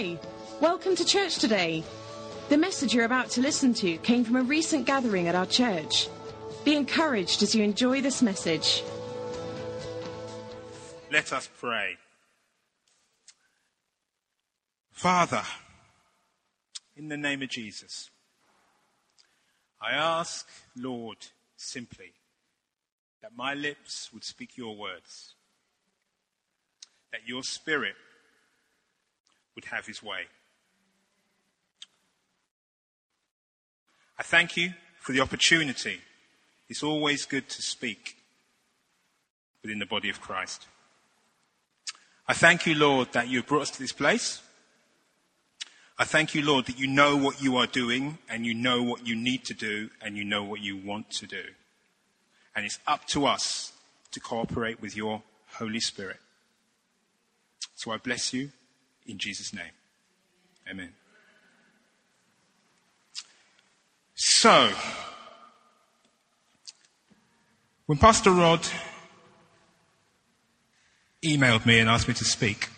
Hi, welcome to church today. The message you're about to listen to came from a recent gathering at our church. Be encouraged as you enjoy this message. Let us pray. Father, in the name of Jesus, I ask, Lord, simply, that my lips would speak your words, that your spirit would have his way. I thank you for the opportunity. It's always good to speak within the body of Christ. I thank you, Lord, that you have brought us to this place. I thank you, Lord, that you know what you are doing and you know what you need to do and you know what you want to do. And it's up to us to cooperate with your Holy Spirit. So I bless you in Jesus' name. Amen. So, when Pastor Rod emailed me and asked me to speak,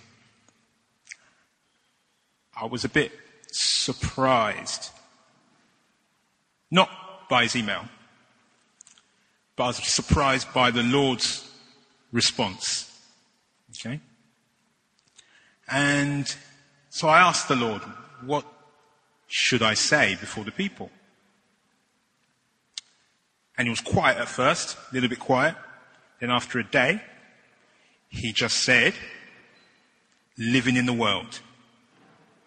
I was a bit surprised. Not by his email, but I was surprised by the Lord's response. And so I asked the Lord, what should I say before the people? And he was quiet at first, a little bit quiet. Then after a day, he just said, living in the world.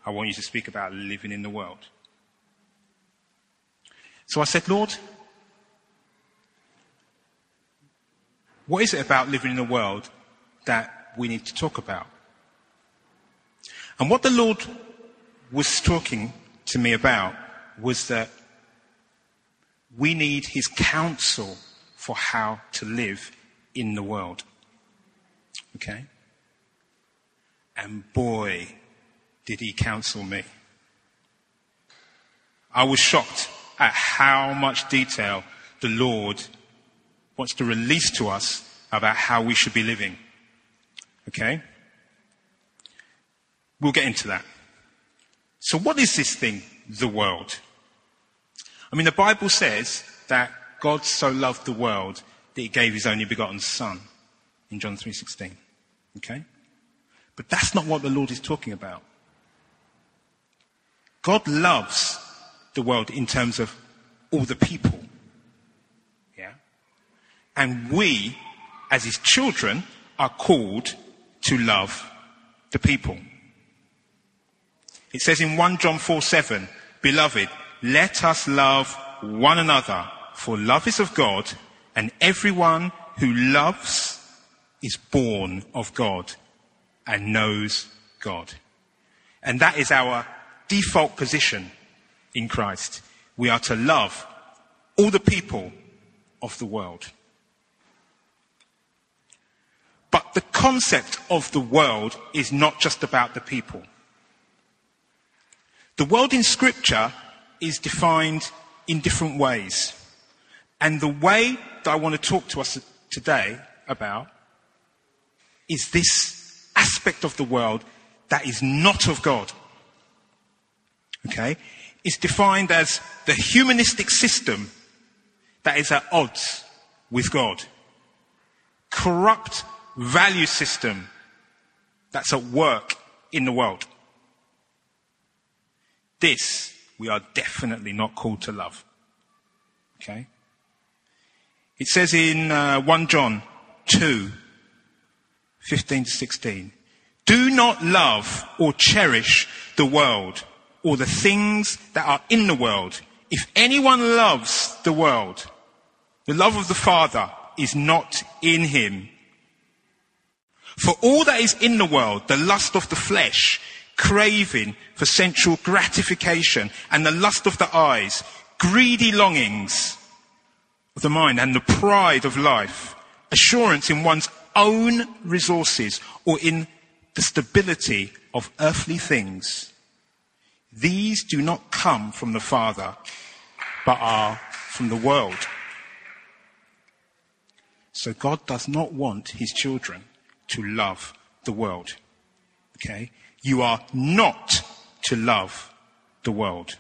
I want you to speak about living in the world. So I said, Lord, what is it about living in the world that we need to talk about? And what the Lord was talking to me about was that we need his counsel for how to live in the world. Okay? And boy, did he counsel me. I was shocked at how much detail the Lord wants to release to us about how we should be living. Okay? We'll get into that. So what is this thing, the world? I mean, the Bible says that God so loved the world that he gave his only begotten son in John 3.16. Okay? But that's not what the Lord is talking about. God loves the world in terms of all the people. Yeah? And we, as his children, are called to love the people. It says in 1 John 4 7, Beloved, let us love one another, for love is of God, and everyone who loves is born of God and knows God. And that is our default position in Christ. We are to love all the people of the world. But the concept of the world is not just about the people. The world in scripture is defined in different ways. And the way that I want to talk to us today about is this aspect of the world that is not of God. Okay? It's defined as the humanistic system that is at odds with God. Corrupt value system that's at work in the world. This we are definitely not called to love. Okay? It says in uh, 1 John 2, 15 to 16, do not love or cherish the world or the things that are in the world. If anyone loves the world, the love of the Father is not in him. For all that is in the world, the lust of the flesh, craving for sensual gratification and the lust of the eyes, greedy longings of the mind and the pride of life, assurance in one's own resources or in the stability of earthly things. These do not come from the Father, but are from the world. So God does not want his children to love the world. Okay? You are not to love the world.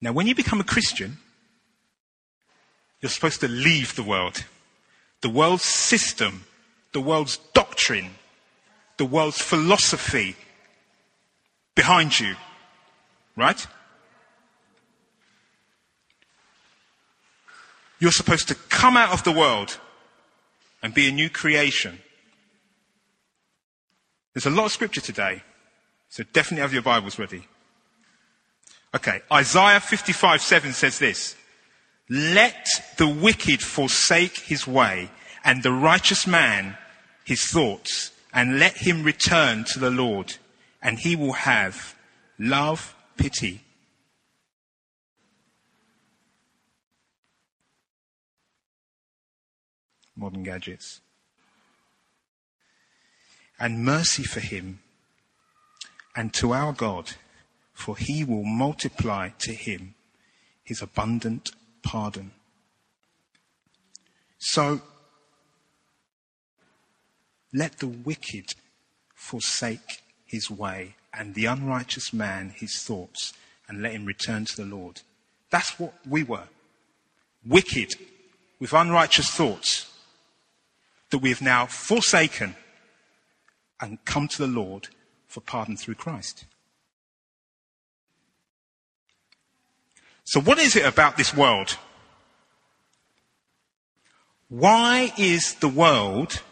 Now, when you become a Christian, you're supposed to leave the world, the world's system, the world's doctrine, the world's philosophy behind you. Right? You're supposed to come out of the world and be a new creation. There's a lot of scripture today, so definitely have your Bibles ready. Okay, Isaiah 55 7 says this Let the wicked forsake his way, and the righteous man his thoughts, and let him return to the Lord, and he will have love, pity, modern gadgets. And mercy for him and to our God, for he will multiply to him his abundant pardon. So, let the wicked forsake his way and the unrighteous man his thoughts and let him return to the Lord. That's what we were. Wicked with unrighteous thoughts that we have now forsaken and come to the Lord for pardon through Christ. So, what is it about this world? Why is the world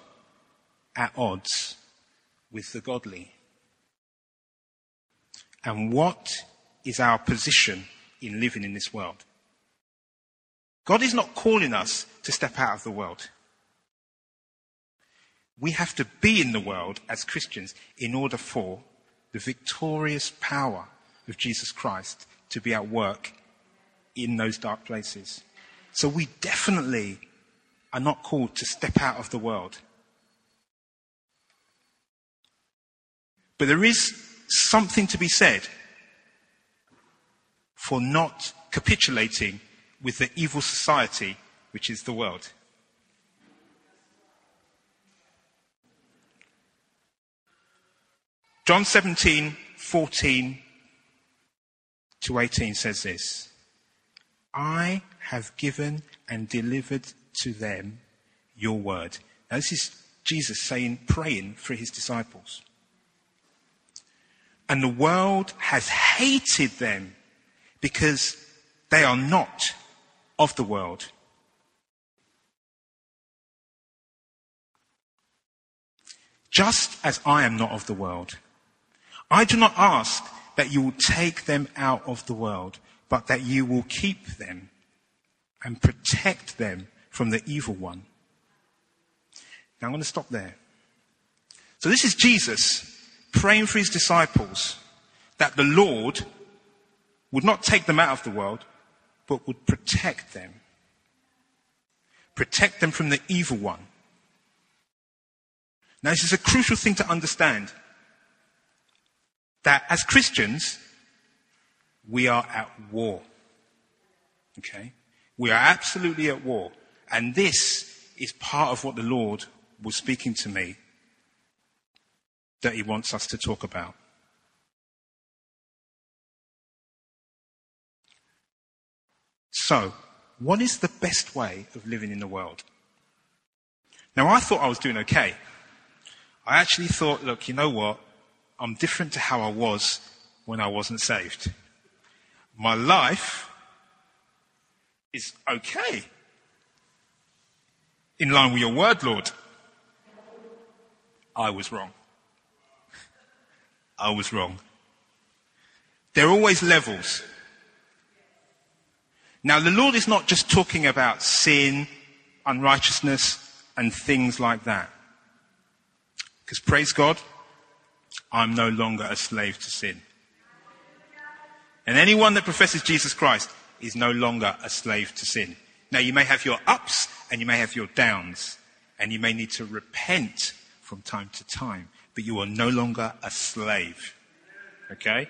at odds with the godly? And what is our position in living in this world? God is not calling us to step out of the world. We have to be in the world as Christians in order for the victorious power of Jesus Christ to be at work in those dark places. So we definitely are not called to step out of the world. But there is something to be said for not capitulating with the evil society which is the world. John 17, 14 to 18 says this I have given and delivered to them your word. Now, this is Jesus saying, praying for his disciples. And the world has hated them because they are not of the world. Just as I am not of the world. I do not ask that you will take them out of the world, but that you will keep them and protect them from the evil one. Now I'm going to stop there. So this is Jesus praying for his disciples that the Lord would not take them out of the world, but would protect them. Protect them from the evil one. Now this is a crucial thing to understand that as Christians, we are at war. Okay? We are absolutely at war. And this is part of what the Lord was speaking to me that He wants us to talk about. So, what is the best way of living in the world? Now, I thought I was doing okay. I actually thought, look, you know what? I'm different to how I was when I wasn't saved. My life is okay. In line with your word, Lord. I was wrong. I was wrong. There are always levels. Now, the Lord is not just talking about sin, unrighteousness, and things like that. Because praise God, I'm no longer a slave to sin. And anyone that professes Jesus Christ is no longer a slave to sin. Now, you may have your ups and you may have your downs, and you may need to repent from time to time, but you are no longer a slave. Okay?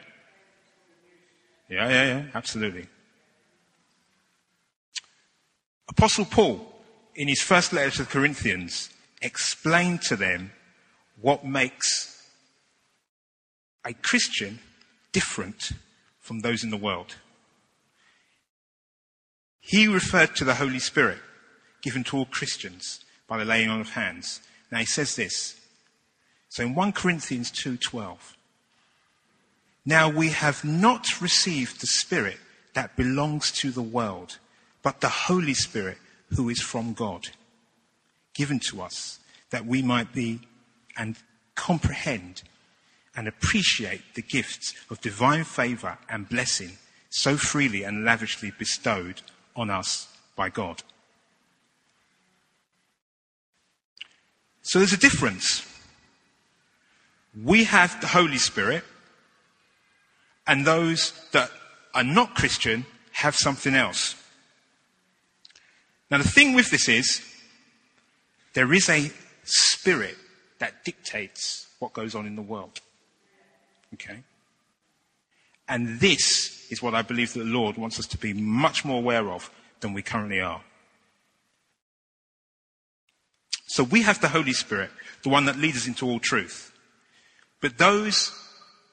Yeah, yeah, yeah, absolutely. Apostle Paul, in his first letter to the Corinthians, explained to them what makes a Christian different from those in the world. He referred to the Holy Spirit given to all Christians by the laying on of hands. Now he says this. So in 1 Corinthians 2:12, now we have not received the spirit that belongs to the world, but the Holy Spirit who is from God, given to us that we might be and comprehend and appreciate the gifts of divine favor and blessing so freely and lavishly bestowed on us by God. So there's a difference. We have the Holy Spirit, and those that are not Christian have something else. Now, the thing with this is, there is a spirit that dictates what goes on in the world. Okay? And this is what I believe that the Lord wants us to be much more aware of than we currently are. So we have the Holy Spirit, the one that leads us into all truth. But those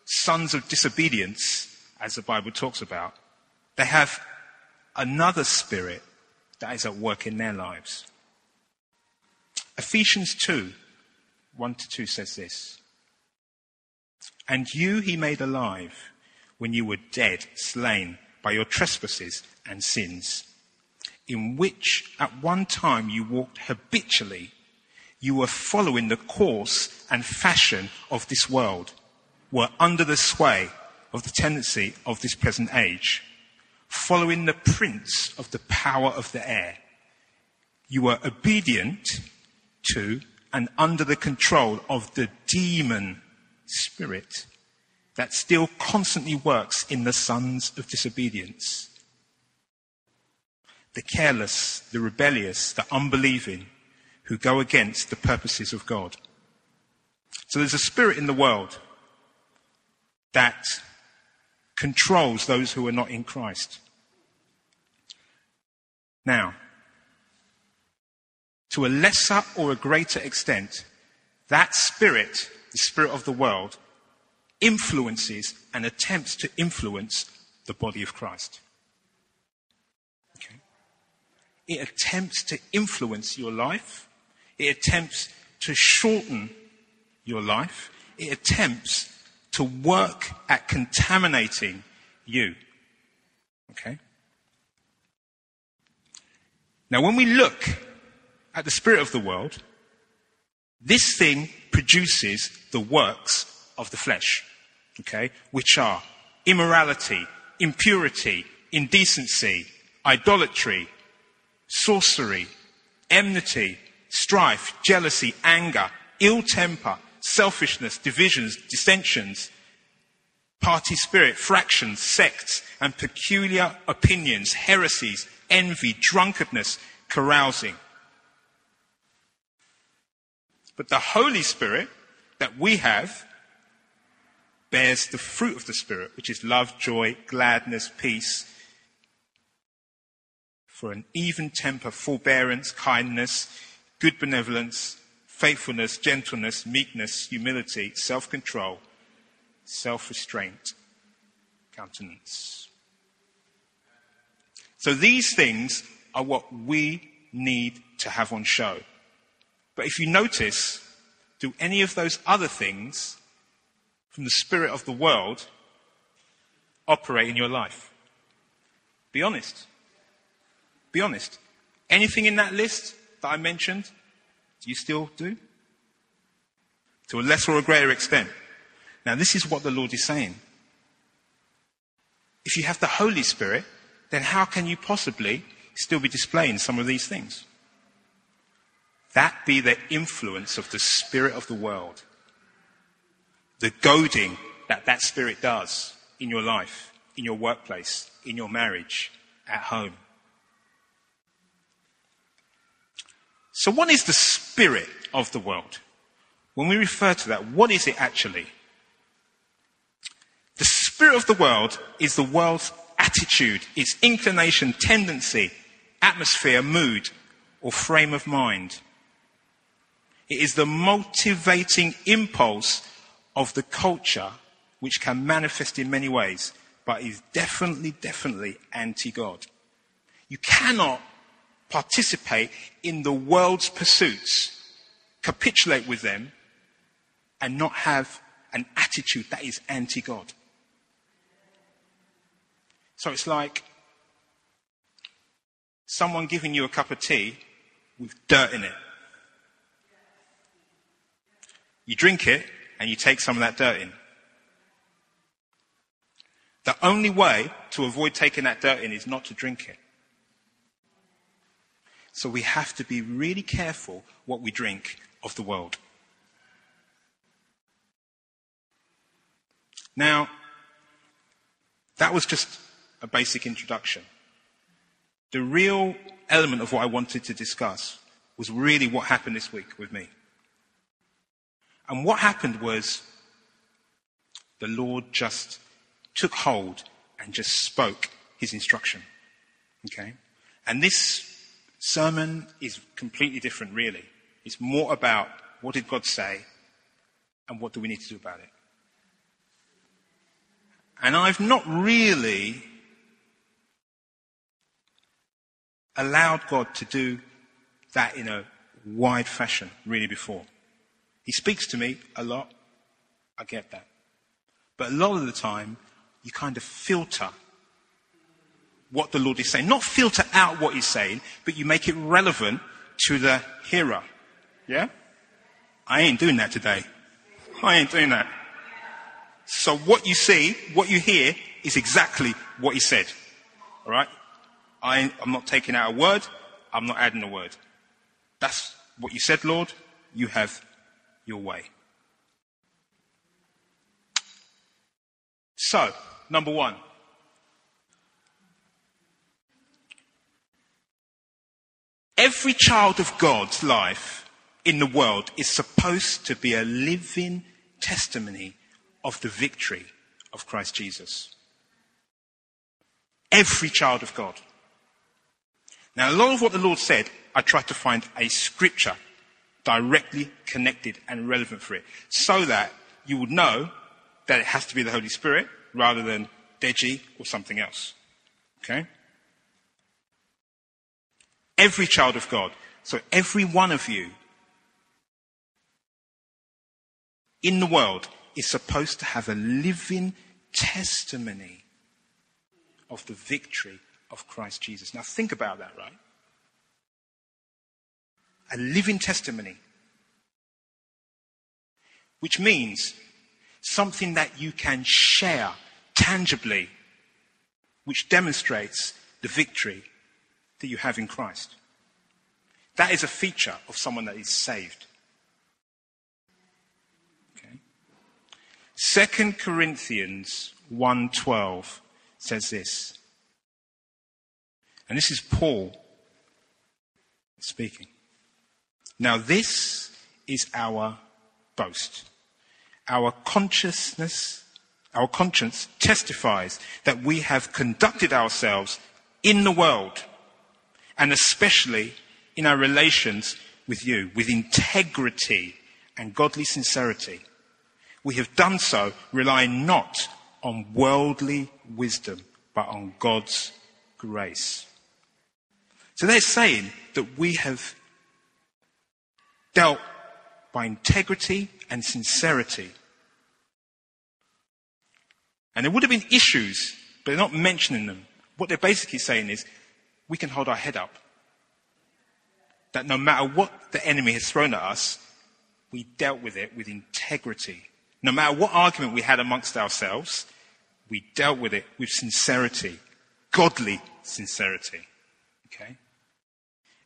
sons of disobedience, as the Bible talks about, they have another spirit that is at work in their lives. Ephesians 2, 1 to 2 says this. And you he made alive when you were dead, slain by your trespasses and sins, in which at one time you walked habitually you were following the course and fashion of this world, were under the sway of the tendency of this present age, following the prince of the power of the air. You were obedient to and under the control of the demon spirit that still constantly works in the sons of disobedience. The careless, the rebellious, the unbelieving, who go against the purposes of God. So there's a spirit in the world that controls those who are not in Christ. Now, to a lesser or a greater extent, that spirit, the spirit of the world, influences and attempts to influence the body of Christ. Okay? It attempts to influence your life it attempts to shorten your life. It attempts to work at contaminating you. Okay? Now, when we look at the spirit of the world, this thing produces the works of the flesh, okay, which are immorality, impurity, indecency, idolatry, sorcery, enmity, strife, jealousy, anger, ill temper, selfishness, divisions, dissensions, party spirit, fractions, sects, and peculiar opinions, heresies, envy, drunkenness, carousing. But the Holy Spirit that we have bears the fruit of the Spirit, which is love, joy, gladness, peace, for an even temper, forbearance, kindness, good benevolence, faithfulness, gentleness, meekness, humility, self control, self restraint, countenance. So these things are what we need to have on show. But if you notice, do any of those other things from the spirit of the world operate in your life? Be honest. Be honest. Anything in that list that I mentioned, do you still do? To a lesser or a greater extent. Now, this is what the Lord is saying. If you have the Holy Spirit, then how can you possibly still be displaying some of these things? That be the influence of the spirit of the world. The goading that that spirit does in your life, in your workplace, in your marriage, at home. So, what is the spirit of the world? When we refer to that, what is it actually? The spirit of the world is the world's attitude, its inclination, tendency, atmosphere, mood, or frame of mind. It is the motivating impulse of the culture which can manifest in many ways, but is definitely, definitely anti God. You cannot participate in the world's pursuits, capitulate with them, and not have an attitude that is anti God. So it's like someone giving you a cup of tea with dirt in it. You drink it and you take some of that dirt in. The only way to avoid taking that dirt in is not to drink it. So we have to be really careful what we drink of the world. Now, that was just a basic introduction. The real element of what I wanted to discuss was really what happened this week with me. And what happened was the Lord just took hold and just spoke his instruction. Okay? And this sermon is completely different, really. It's more about what did God say and what do we need to do about it. And I've not really allowed God to do that in a wide fashion, really, before. He speaks to me a lot. I get that. But a lot of the time, you kind of filter what the Lord is saying. Not filter out what he's saying, but you make it relevant to the hearer. Yeah? I ain't doing that today. I ain't doing that. So what you see, what you hear, is exactly what he said. Alright? I, I'm not taking out a word. I'm not adding a word. That's what you said, Lord. You have your way. So, number one. Every child of God's life in the world is supposed to be a living testimony of the victory of Christ Jesus. Every child of God. Now, a lot of what the Lord said, I tried to find a scripture directly connected and relevant for it, so that you would know that it has to be the Holy Spirit rather than Deji or something else. Okay? Every child of God, so every one of you in the world is supposed to have a living testimony of the victory of Christ Jesus. Now think about that, right? A living testimony. Which means something that you can share tangibly, which demonstrates the victory that you have in Christ. That is a feature of someone that is saved. Okay. 2 Corinthians 1:12 says this. And this is Paul speaking. Now, this is our boast. Our consciousness, our conscience testifies that we have conducted ourselves in the world, and especially in our relations with you, with integrity and godly sincerity. We have done so relying not on worldly wisdom, but on God's grace. So they're saying that we have dealt by integrity and sincerity. And there would have been issues, but they're not mentioning them. What they're basically saying is we can hold our head up. That no matter what the enemy has thrown at us, we dealt with it with integrity. No matter what argument we had amongst ourselves, we dealt with it with sincerity, godly sincerity. Okay?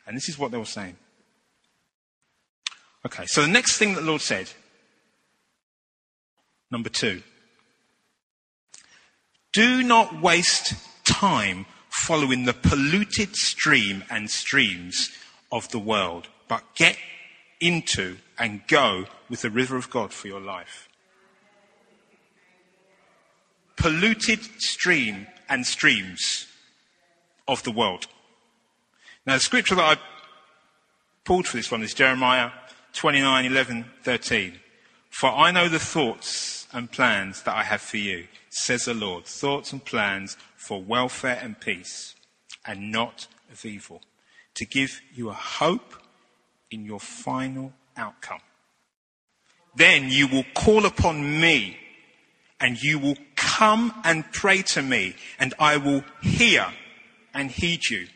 And this is what they were saying. Okay, so the next thing that the Lord said, number two, do not waste time following the polluted stream and streams of the world, but get into and go with the river of God for your life. Polluted stream and streams of the world. Now, the scripture that I pulled for this one is Jeremiah 29, 11, 13. For I know the thoughts and plans that I have for you, says the Lord. Thoughts and plans for welfare and peace, and not of evil, to give you a hope in your final outcome. Then you will call upon me, and you will come and pray to me, and I will hear and heed you.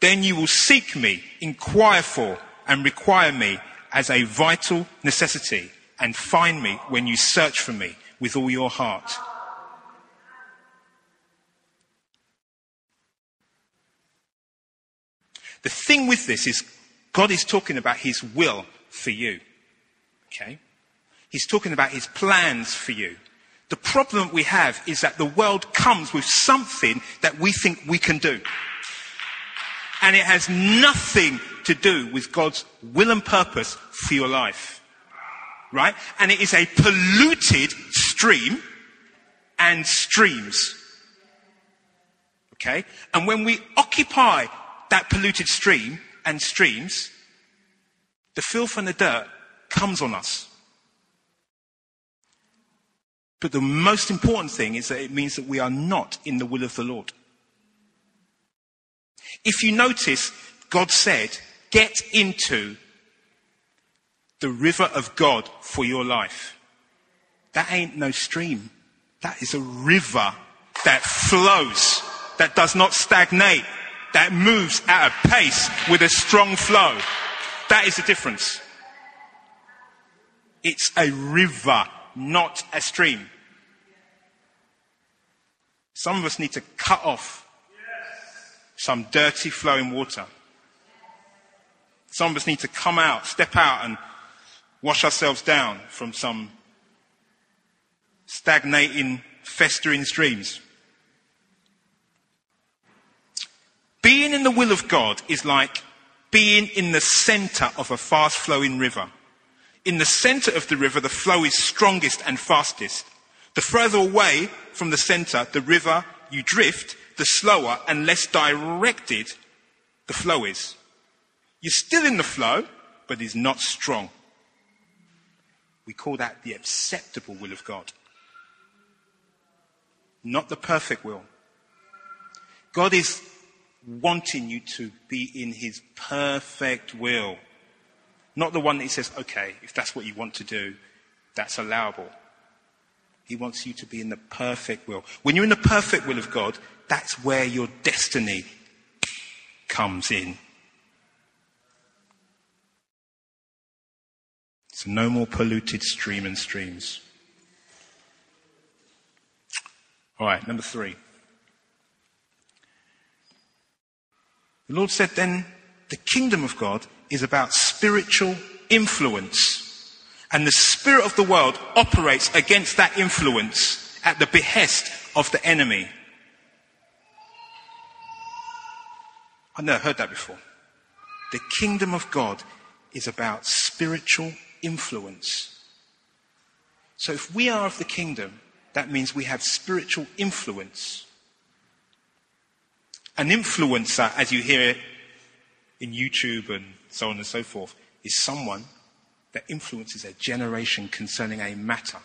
Then you will seek me, inquire for, and require me as a vital necessity, and find me when you search for me with all your heart. The thing with this is God is talking about his will for you. Okay? He's talking about his plans for you. The problem we have is that the world comes with something that we think we can do. And it has nothing to do with God's will and purpose for your life. Right? And it is a polluted stream and streams. Okay? And when we occupy that polluted stream and streams, the filth and the dirt comes on us. But the most important thing is that it means that we are not in the will of the Lord. If you notice, God said, get into the river of God for your life. That ain't no stream. That is a river that flows, that does not stagnate, that moves at a pace with a strong flow. That is the difference. It's a river, not a stream. Some of us need to cut off some dirty flowing water. Some of us need to come out, step out and wash ourselves down from some stagnating, festering streams. Being in the will of God is like being in the center of a fast flowing river. In the center of the river, the flow is strongest and fastest. The further away from the center, the river you drift, the slower and less directed the flow is. You're still in the flow, but it's not strong. We call that the acceptable will of God. Not the perfect will. God is wanting you to be in his perfect will. Not the one that he says, okay, if that's what you want to do, that's allowable. He wants you to be in the perfect will. When you're in the perfect will of God, that's where your destiny comes in. So no more polluted stream and streams. All right, number three. The Lord said then, the kingdom of God is about spiritual influence. And the spirit of the world operates against that influence at the behest of the enemy. I've never heard that before. The kingdom of God is about spiritual influence. So if we are of the kingdom, that means we have spiritual influence. An influencer, as you hear it in YouTube and so on and so forth, is someone that influences a generation concerning a matter.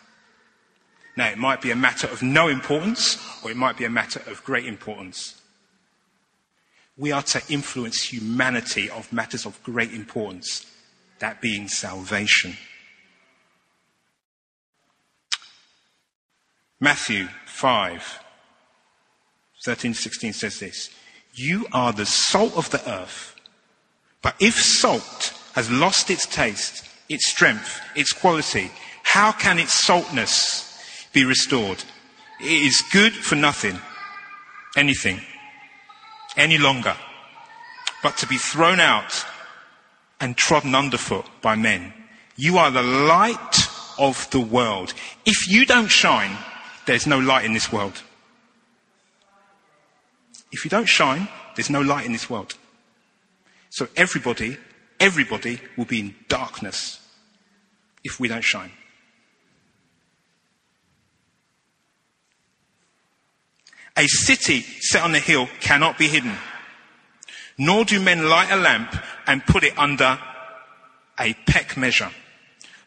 Now, it might be a matter of no importance, or it might be a matter of great importance. We are to influence humanity of matters of great importance, that being salvation. Matthew 5, 13 16 says this you are the salt of the earth. But if salt has lost its taste, its strength, its quality, how can its saltness be restored? It is good for nothing, anything, any longer, but to be thrown out and trodden underfoot by men. You are the light of the world. If you don't shine, there's no light in this world. If you don't shine, there's no light in this world. So everybody, everybody will be in darkness if we don't shine. A city set on a hill cannot be hidden. Nor do men light a lamp and put it under a peck measure,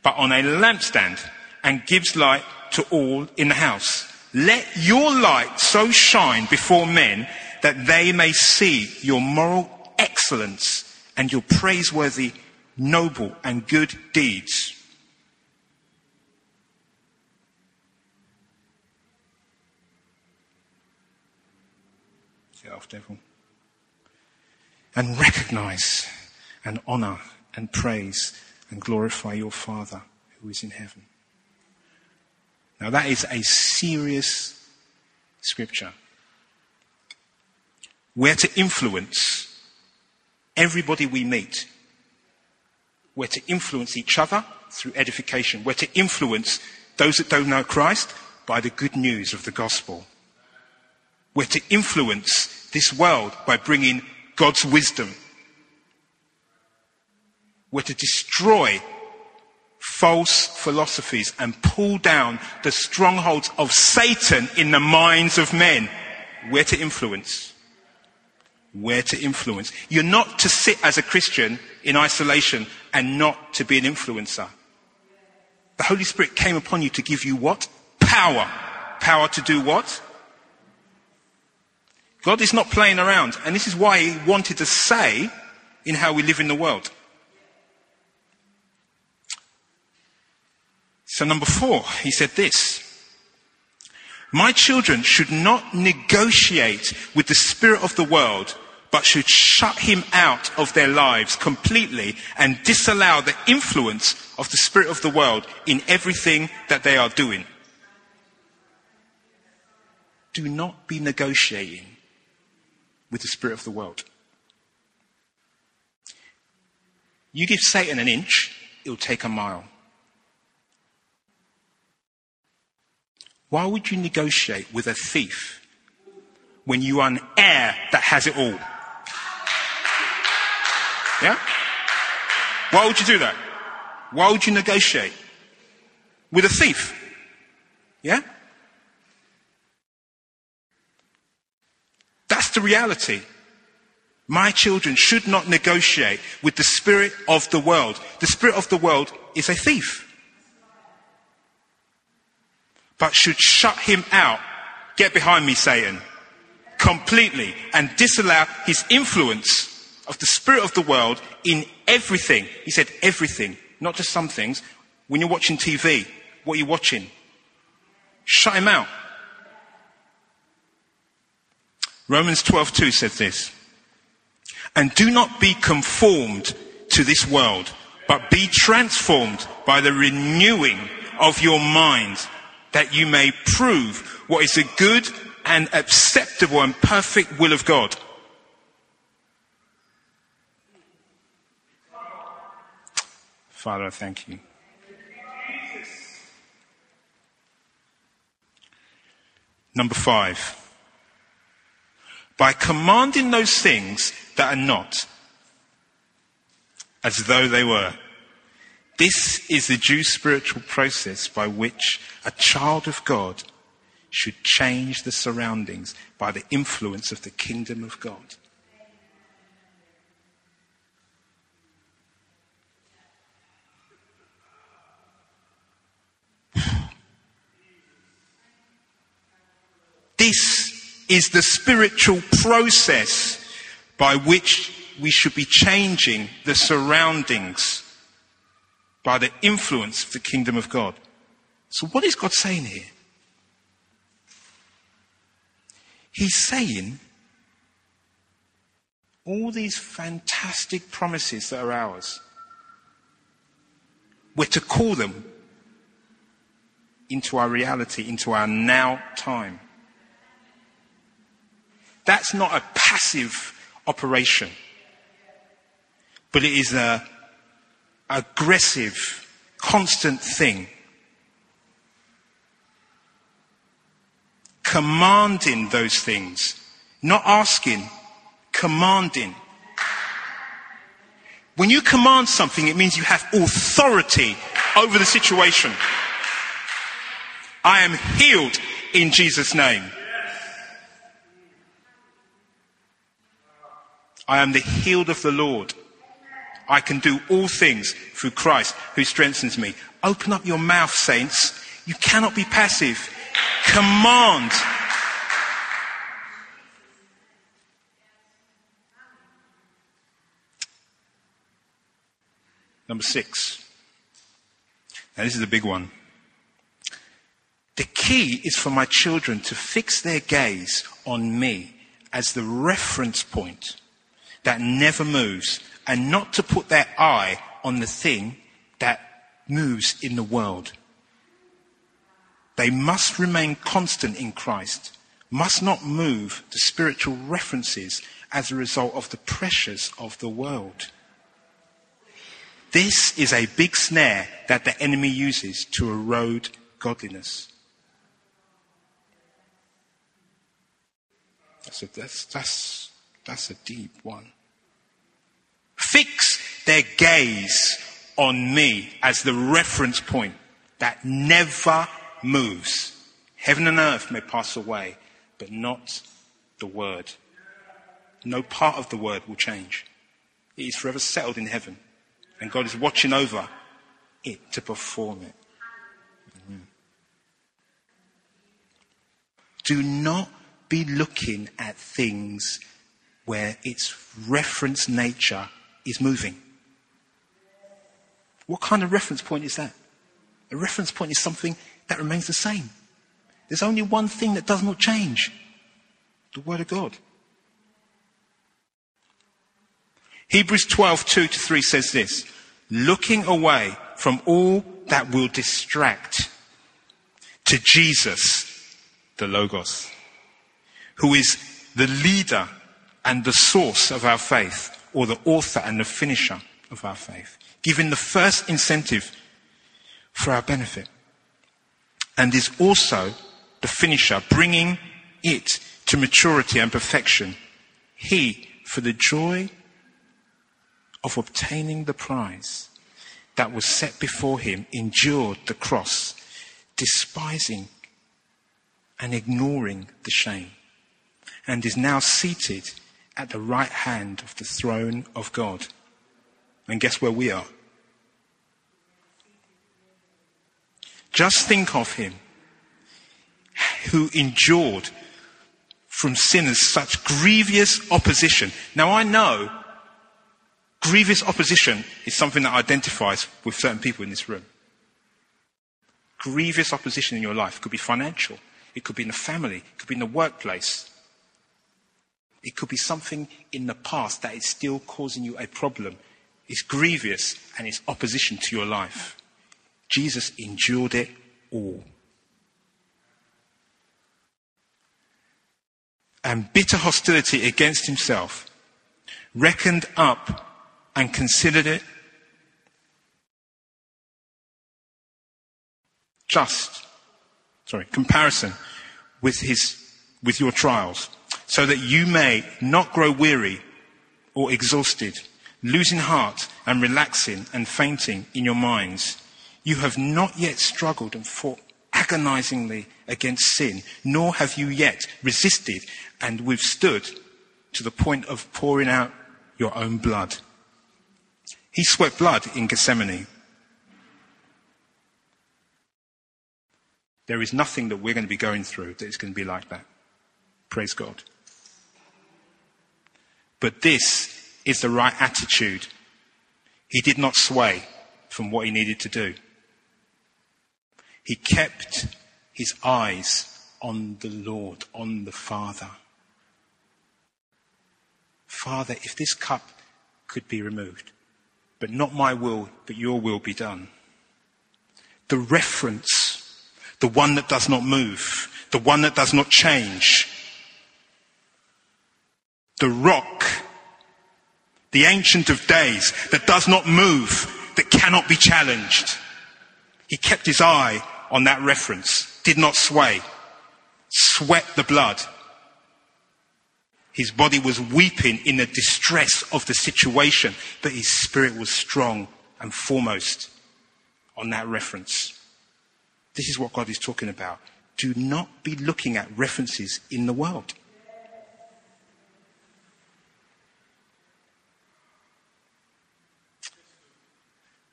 but on a lampstand and gives light to all in the house. Let your light so shine before men that they may see your moral excellence and your praiseworthy, noble, and good deeds. Get off, devil. And recognize and honor and praise and glorify your Father who is in heaven. Now, that is a serious scripture. We're to influence everybody we meet. We're to influence each other through edification. We're to influence those that don't know Christ by the good news of the gospel. We're to influence this world by bringing God's wisdom. We're to destroy false philosophies and pull down the strongholds of Satan in the minds of men. We're to influence. We're to influence. You're not to sit as a Christian in isolation and not to be an influencer. The Holy Spirit came upon you to give you what? Power. Power to do what? God is not playing around. And this is why he wanted to say in how we live in the world. So, number four, he said this My children should not negotiate with the spirit of the world, but should shut him out of their lives completely and disallow the influence of the spirit of the world in everything that they are doing. Do not be negotiating with the spirit of the world. You give Satan an inch, it'll take a mile. Why would you negotiate with a thief when you are an heir that has it all? Yeah? Why would you do that? Why would you negotiate with a thief? Yeah? The reality. My children should not negotiate with the spirit of the world. The spirit of the world is a thief but should shut him out. Get behind me, Satan. Completely and disallow his influence of the spirit of the world in everything. He said everything, not just some things. When you're watching TV, what are you watching? Shut him out. Romans 12:2 says this. And do not be conformed to this world, but be transformed by the renewing of your mind that you may prove what is the good and acceptable and perfect will of God. Father, I thank you. Number five. By commanding those things that are not as though they were. This is the due spiritual process by which a child of God should change the surroundings by the influence of the kingdom of God. This is the spiritual process by which we should be changing the surroundings by the influence of the kingdom of God. So, what is God saying here? He's saying all these fantastic promises that are ours, we're to call them into our reality, into our now time. That's not a passive operation, but it is an aggressive, constant thing. Commanding those things, not asking, commanding. When you command something, it means you have authority over the situation. I am healed in Jesus' name. I am the healed of the Lord. I can do all things through Christ who strengthens me. Open up your mouth, saints. You cannot be passive. Command. Number six. Now, this is a big one. The key is for my children to fix their gaze on me as the reference point that never moves and not to put their eye on the thing that moves in the world. They must remain constant in Christ, must not move to spiritual references as a result of the pressures of the world. This is a big snare that the enemy uses to erode godliness. That's a, that's, that's, that's a deep one. Fix their gaze on me as the reference point that never moves. Heaven and earth may pass away, but not the word. No part of the word will change. It is forever settled in heaven. And God is watching over it to perform it. Amen. Do not be looking at things where its reference nature is moving. What kind of reference point is that? A reference point is something that remains the same. There's only one thing that does not change the Word of God. Hebrews 12, 2 to 3 says this looking away from all that will distract to Jesus, the Logos, who is the leader and the source of our faith, or the author and the finisher of our faith, giving the first incentive for our benefit, and is also the finisher, bringing it to maturity and perfection. He, for the joy of obtaining the prize that was set before him, endured the cross, despising and ignoring the shame, and is now seated at the right hand of the throne of God. And guess where we are? Just think of him who endured from sinners such grievous opposition. Now I know Grievous opposition is something that identifies with certain people in this room. Grievous opposition in your life could be financial, it could be in the family, it could be in the workplace. It could be something in the past that is still causing you a problem. It's grievous and it's opposition to your life. Jesus endured it all. And bitter hostility against himself reckoned up and considered it just, sorry, comparison with his, with your trials, so that you may not grow weary or exhausted, losing heart and relaxing and fainting in your minds. You have not yet struggled and fought agonizingly against sin, nor have you yet resisted and withstood to the point of pouring out your own blood. He sweat blood in Gethsemane. There is nothing that we're going to be going through that is going to be like that. Praise God. But this is the right attitude. He did not sway from what he needed to do. He kept his eyes on the Lord, on the Father. Father, if this cup could be removed, but not my will, but your will be done. The reference, the one that does not move, the one that does not change. The rock, the ancient of days that does not move, that cannot be challenged. He kept his eye on that reference, did not sway, sweat the blood his body was weeping in the distress of the situation, but his spirit was strong and foremost on that reference. This is what God is talking about. Do not be looking at references in the world.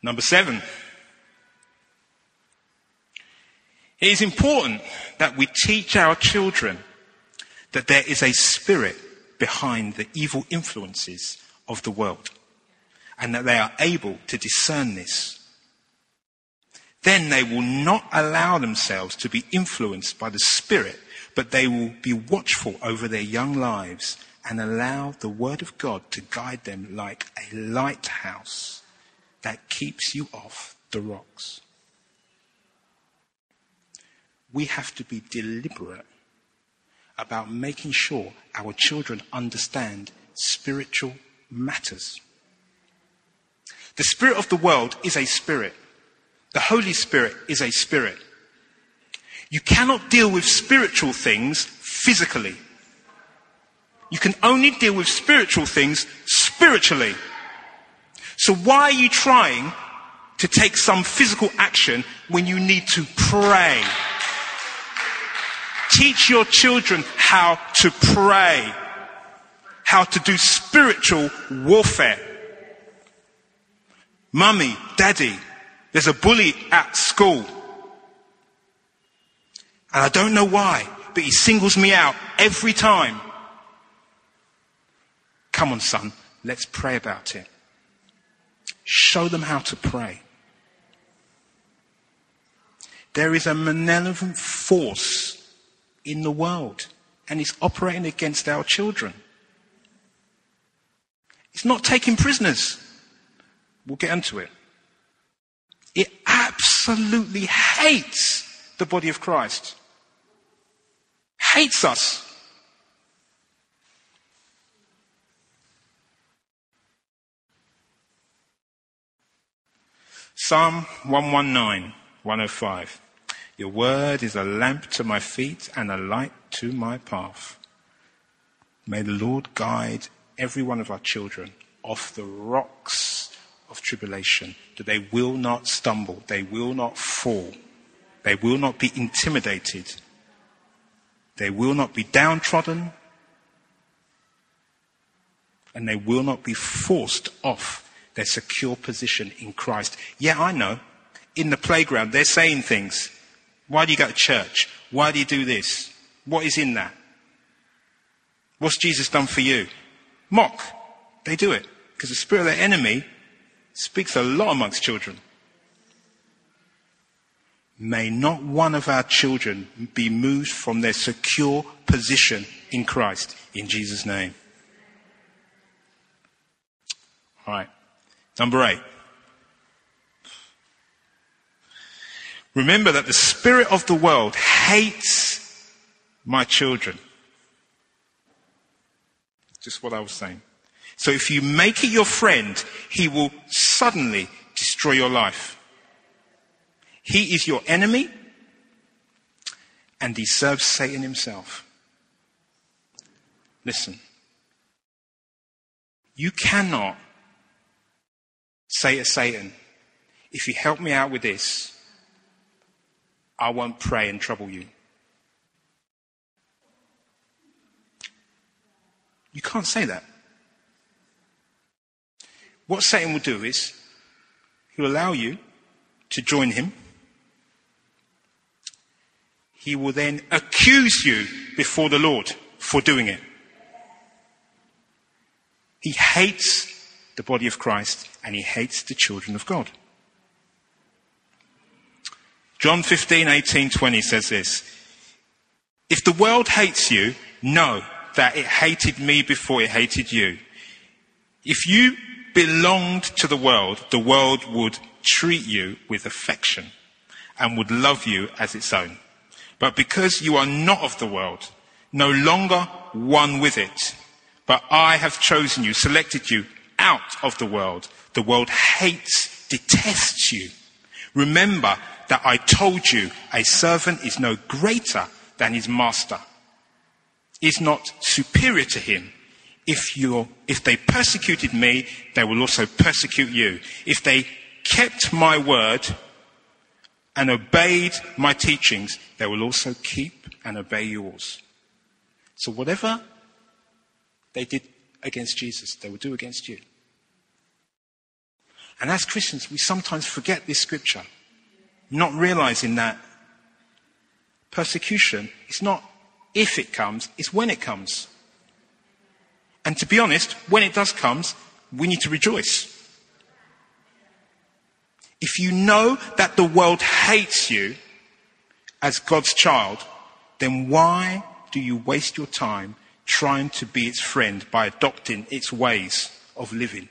Number seven. It is important that we teach our children that there is a spirit behind the evil influences of the world and that they are able to discern this. Then they will not allow themselves to be influenced by the spirit, but they will be watchful over their young lives and allow the word of God to guide them like a lighthouse that keeps you off the rocks. We have to be deliberate about making sure our children understand spiritual matters. The spirit of the world is a spirit. The Holy Spirit is a spirit. You cannot deal with spiritual things physically. You can only deal with spiritual things spiritually. So why are you trying to take some physical action when you need to pray? Teach your children how to pray, how to do spiritual warfare. Mummy, daddy, there's a bully at school. And I don't know why, but he singles me out every time. Come on, son, let's pray about it. Show them how to pray. There is a malevolent force in the world, and it's operating against our children. It's not taking prisoners. We'll get into it. It absolutely hates the body of Christ. Hates us. Psalm 119, 105. Your word is a lamp to my feet and a light to my path. May the Lord guide every one of our children off the rocks of tribulation, that they will not stumble, they will not fall, they will not be intimidated, they will not be downtrodden, and they will not be forced off their secure position in Christ. Yeah, I know. In the playground, they're saying things. Why do you go to church? Why do you do this? What is in that? What's Jesus done for you? Mock. They do it. Because the spirit of the enemy speaks a lot amongst children. May not one of our children be moved from their secure position in Christ, in Jesus' name. All right. Number eight. Remember that the spirit of the world hates my children. Just what I was saying. So if you make it your friend, he will suddenly destroy your life. He is your enemy and he serves Satan himself. Listen. You cannot say to Satan, if you help me out with this, I won't pray and trouble you. You can't say that. What Satan will do is he'll allow you to join him. He will then accuse you before the Lord for doing it. He hates the body of Christ and he hates the children of God. John 15, 18, 20 says this. If the world hates you, know that it hated me before it hated you. If you belonged to the world, the world would treat you with affection and would love you as its own. But because you are not of the world, no longer one with it, but I have chosen you, selected you out of the world, the world hates, detests you. Remember that I told you a servant is no greater than his master, is not superior to him if if they persecuted me, they will also persecute you. If they kept my word and obeyed my teachings, they will also keep and obey yours. So whatever they did against Jesus, they will do against you. And as Christians, we sometimes forget this scripture, not realizing that persecution, is not if it comes, it's when it comes. And to be honest, when it does come, we need to rejoice. If you know that the world hates you as God's child, then why do you waste your time trying to be its friend by adopting its ways of living?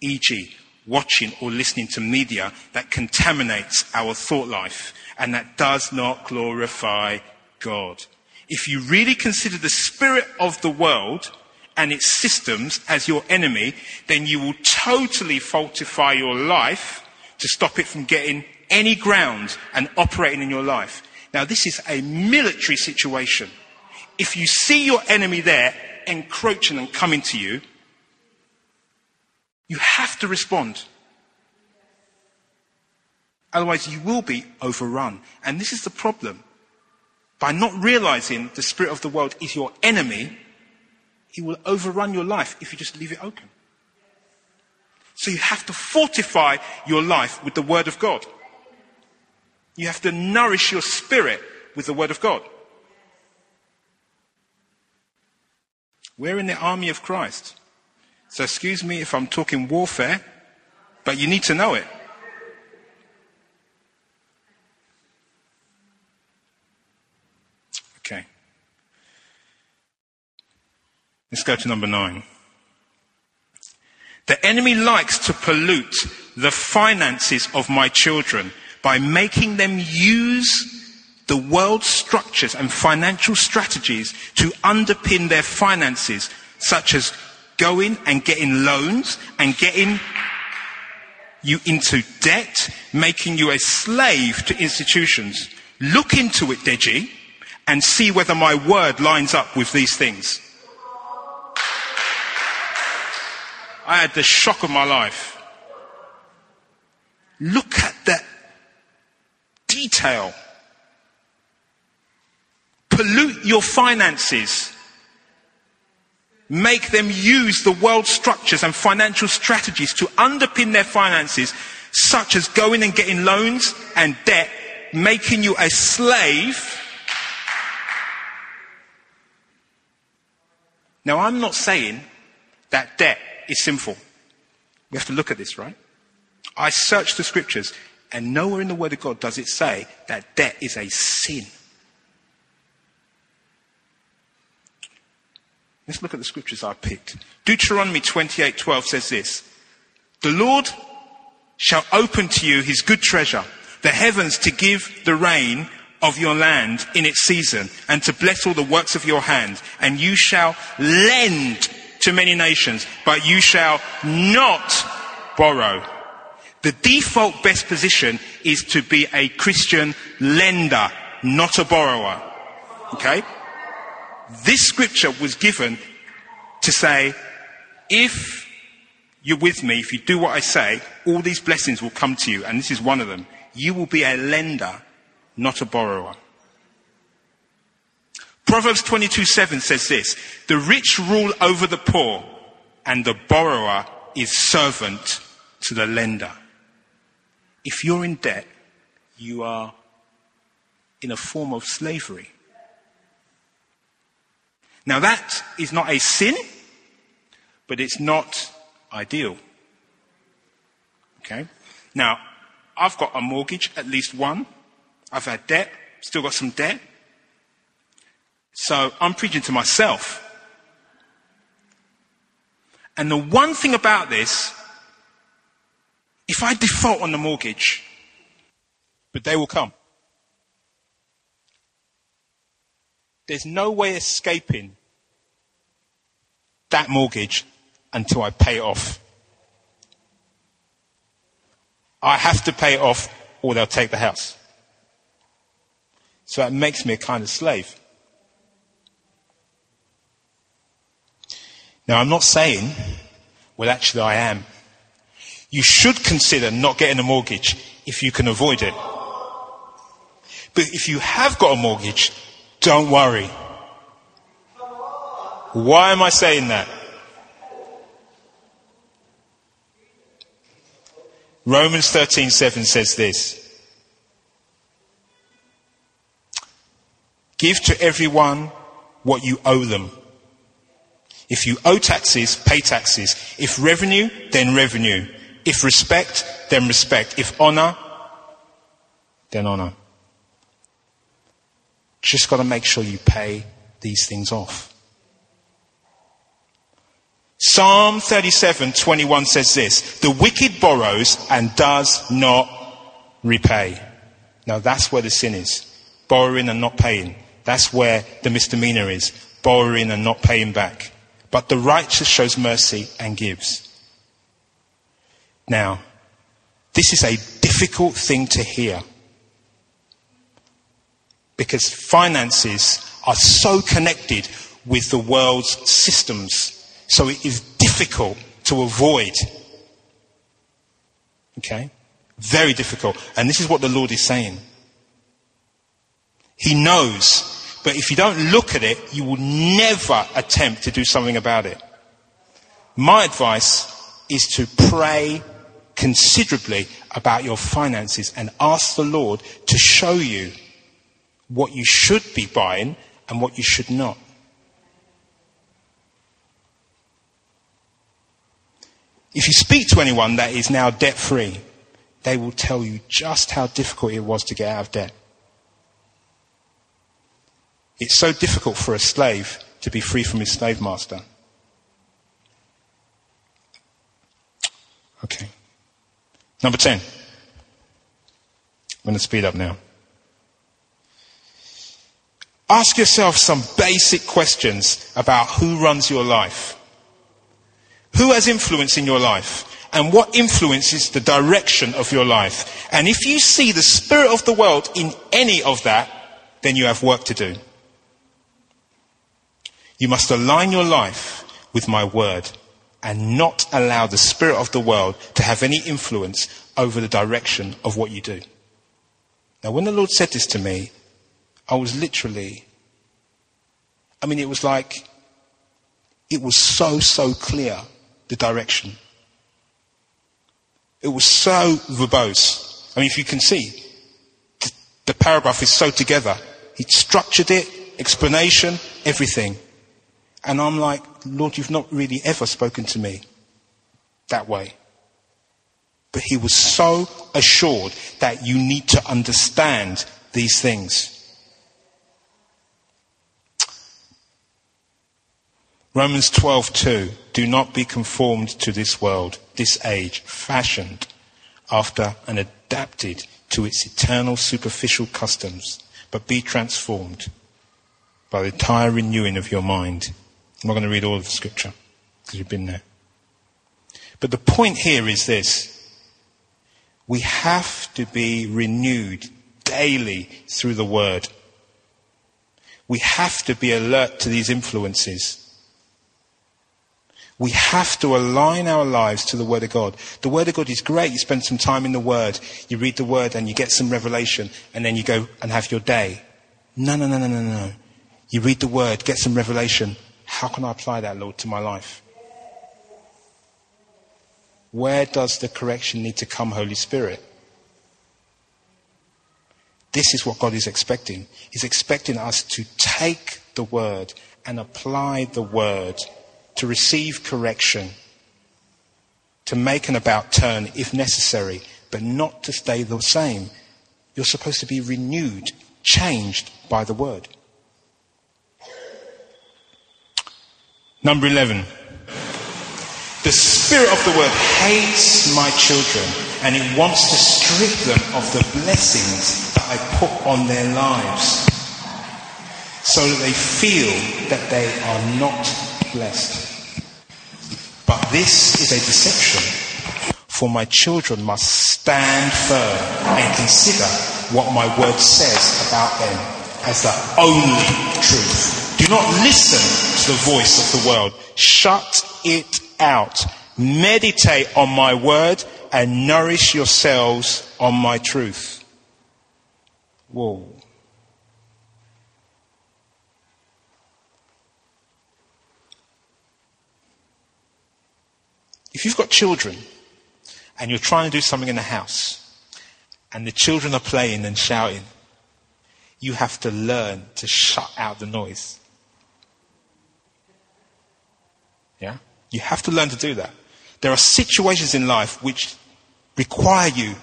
E.g., watching or listening to media that contaminates our thought life and that does not glorify God. If you really consider the spirit of the world and its systems as your enemy, then you will totally falsify your life to stop it from getting any ground and operating in your life. Now, this is a military situation. If you see your enemy there encroaching and coming to you, you have to respond. Otherwise, you will be overrun. And this is the problem. By not realizing the spirit of the world is your enemy, he will overrun your life if you just leave it open. So you have to fortify your life with the Word of God. You have to nourish your spirit with the Word of God. We're in the army of Christ. So excuse me if I'm talking warfare, but you need to know it. Okay. Let's go to number nine. The enemy likes to pollute the finances of my children by making them use the world's structures and financial strategies to underpin their finances, such as going and getting loans and getting you into debt, making you a slave to institutions. Look into it, Deji and see whether my word lines up with these things. I had the shock of my life. Look at that detail. Pollute your finances. Make them use the world structures and financial strategies to underpin their finances, such as going and getting loans and debt, making you a slave Now, I'm not saying that debt is sinful. We have to look at this, right? I searched the scriptures, and nowhere in the Word of God does it say that debt is a sin. Let's look at the scriptures I picked. Deuteronomy 28:12 says this: "The Lord shall open to you his good treasure, the heavens to give the rain of your land in its season and to bless all the works of your hand. And you shall lend to many nations, but you shall not borrow. The default best position is to be a Christian lender, not a borrower. Okay? This scripture was given to say, if you're with me, if you do what I say, all these blessings will come to you, and this is one of them. You will be a lender not a borrower. Proverbs 22:7 says this, the rich rule over the poor and the borrower is servant to the lender. If you're in debt, you are in a form of slavery. Now that is not a sin, but it's not ideal. Okay? Now, I've got a mortgage, at least one. I've had debt, still got some debt. So I'm preaching to myself. And the one thing about this, if I default on the mortgage, but they will come. There's no way escaping that mortgage until I pay it off. I have to pay it off or they'll take the house. So that makes me a kind of slave. Now, I'm not saying, well, actually, I am. You should consider not getting a mortgage if you can avoid it. But if you have got a mortgage, don't worry. Why am I saying that? Romans 13:7 says this. Give to everyone what you owe them. If you owe taxes, pay taxes. If revenue, then revenue. If respect, then respect. If honor, then honor. Just got to make sure you pay these things off. Psalm 37:21 says this, the wicked borrows and does not repay. Now that's where the sin is. Borrowing and not paying. That's where the misdemeanor is. Borrowing and not paying back. But the righteous shows mercy and gives. Now, this is a difficult thing to hear. Because finances are so connected with the world's systems so it is difficult to avoid. Okay? Very difficult. And this is what the Lord is saying. He knows. But if you don't look at it, you will never attempt to do something about it. My advice is to pray considerably about your finances and ask the Lord to show you what you should be buying and what you should not. If you speak to anyone that is now debt free, they will tell you just how difficult it was to get out of debt. It's so difficult for a slave to be free from his slave master. Okay. Number 10. I'm going to speed up now. Ask yourself some basic questions about who runs your life. Who has influence in your life? And what influences the direction of your life? And if you see the spirit of the world in any of that, then you have work to do. You must align your life with my word and not allow the spirit of the world to have any influence over the direction of what you do. Now, when the Lord said this to me, I was literally, I mean, it was like, it was so, so clear the direction. It was so verbose. I mean, if you can see, the, the paragraph is so together. He structured it, explanation, everything. And I'm like, Lord, you've not really ever spoken to me that way. But he was so assured that you need to understand these things. Romans 12:2 Do not be conformed to this world, this age, fashioned after and adapted to its eternal superficial customs, but be transformed by the entire renewing of your mind. I'm not going to read all of the scripture because you've been there. But the point here is this. We have to be renewed daily through the word. We have to be alert to these influences. We have to align our lives to the Word of God. The Word of God is great. You spend some time in the Word, you read the Word, and you get some revelation, and then you go and have your day. No, no, no, no, no, no. You read the Word, get some revelation. How can I apply that, Lord, to my life? Where does the correction need to come, Holy Spirit? This is what God is expecting. He's expecting us to take the Word and apply the Word to receive correction, to make an about turn if necessary, but not to stay the same. You're supposed to be renewed, changed by the word. Number 11. The spirit of the word hates my children and it wants to strip them of the blessings that I put on their lives so that they feel that they are not blessed. But this is a deception, for my children must stand firm and consider what my word says about them as the only truth. Do not listen to the voice of the world. Shut it out. Meditate on my word and nourish yourselves on my truth. Whoa. If you've got children and you're trying to do something in the house and the children are playing and shouting, you have to learn to shut out the noise. Yeah? You have to learn to do that. There are situations in life which require you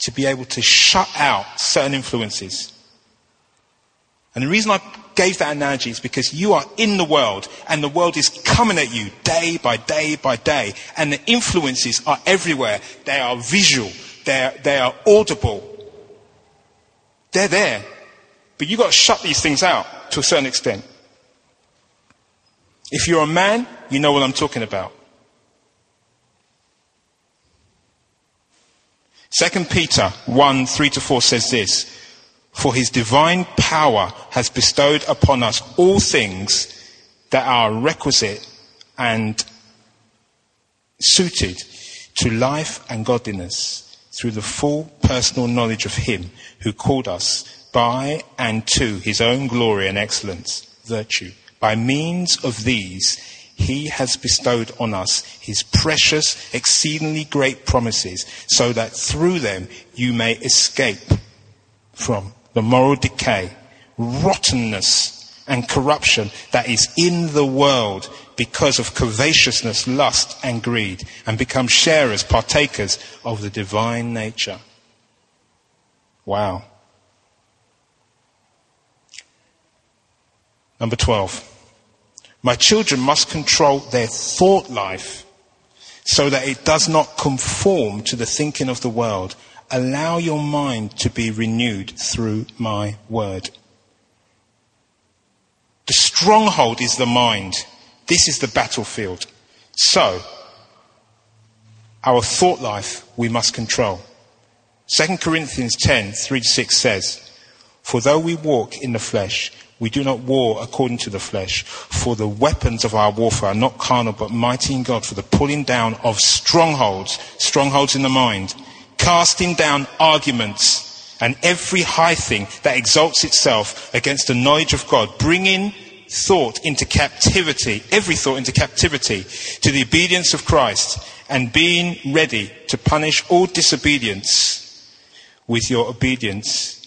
to be able to shut out certain influences. And the reason I gave that analogy is because you are in the world and the world is coming at you day by day by day. And the influences are everywhere. They are visual. They are, they are audible. They're there. But you've got to shut these things out to a certain extent. If you're a man, you know what I'm talking about. Second Peter 1, 3 to 4 says this, For his divine power has bestowed upon us all things that are requisite and suited to life and godliness through the full personal knowledge of him who called us by and to his own glory and excellence, virtue. By means of these, he has bestowed on us his precious, exceedingly great promises, so that through them you may escape from the moral decay, rottenness, and corruption that is in the world because of covetousness, lust, and greed, and become sharers, partakers of the divine nature. Wow. Number 12. My children must control their thought life so that it does not conform to the thinking of the world. Allow your mind to be renewed through my word. The stronghold is the mind. This is the battlefield. So, our thought life we must control. 2 Corinthians 10, 3 to 6 says, For though we walk in the flesh, we do not war according to the flesh, for the weapons of our warfare are not carnal, but mighty in God for the pulling down of strongholds, strongholds in the mind, casting down arguments and every high thing that exalts itself against the knowledge of God, bringing thought into captivity, every thought into captivity to the obedience of Christ, and being ready to punish all disobedience with your obedience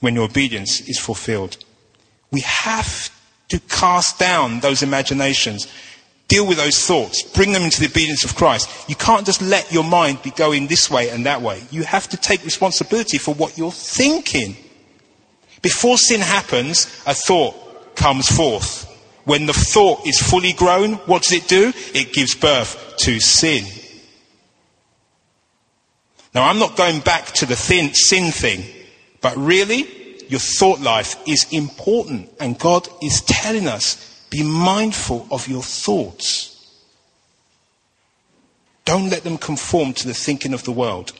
when your obedience is fulfilled. We have to cast down those imaginations, deal with those thoughts, bring them into the obedience of Christ. You can't just let your mind be going this way and that way. You have to take responsibility for what you're thinking. Before sin happens, a thought comes forth. When the thought is fully grown, what does it do? It gives birth to sin. Now, I'm not going back to the thin, sin thing, but really, your thought life is important, and God is telling us be mindful of your thoughts. Don't let them conform to the thinking of the world.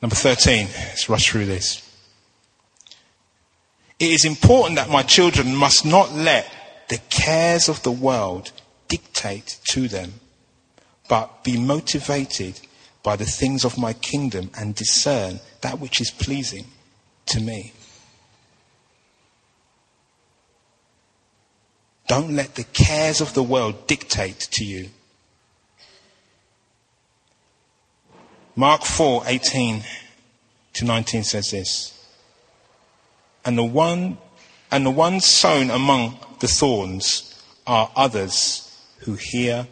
Number 13, let's rush through this. It is important that my children must not let the cares of the world dictate to them, but be motivated by the things of my kingdom and discern that which is pleasing to me. Don't let the cares of the world dictate to you. Mark 4 18 to 19 says this. And the one, and the ones sown among the thorns are others who hear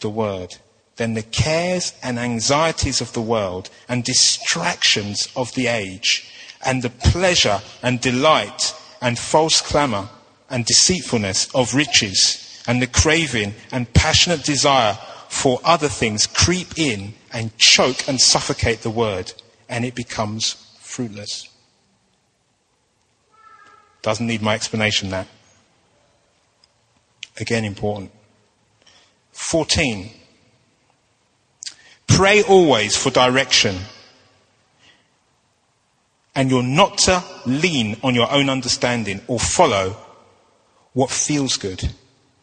the word then the cares and anxieties of the world and distractions of the age and the pleasure and delight and false clamor and deceitfulness of riches and the craving and passionate desire for other things creep in and choke and suffocate the word and it becomes fruitless. Doesn't need my explanation that. Again important. 14. Pray always for direction. And you're not to lean on your own understanding or follow what feels good.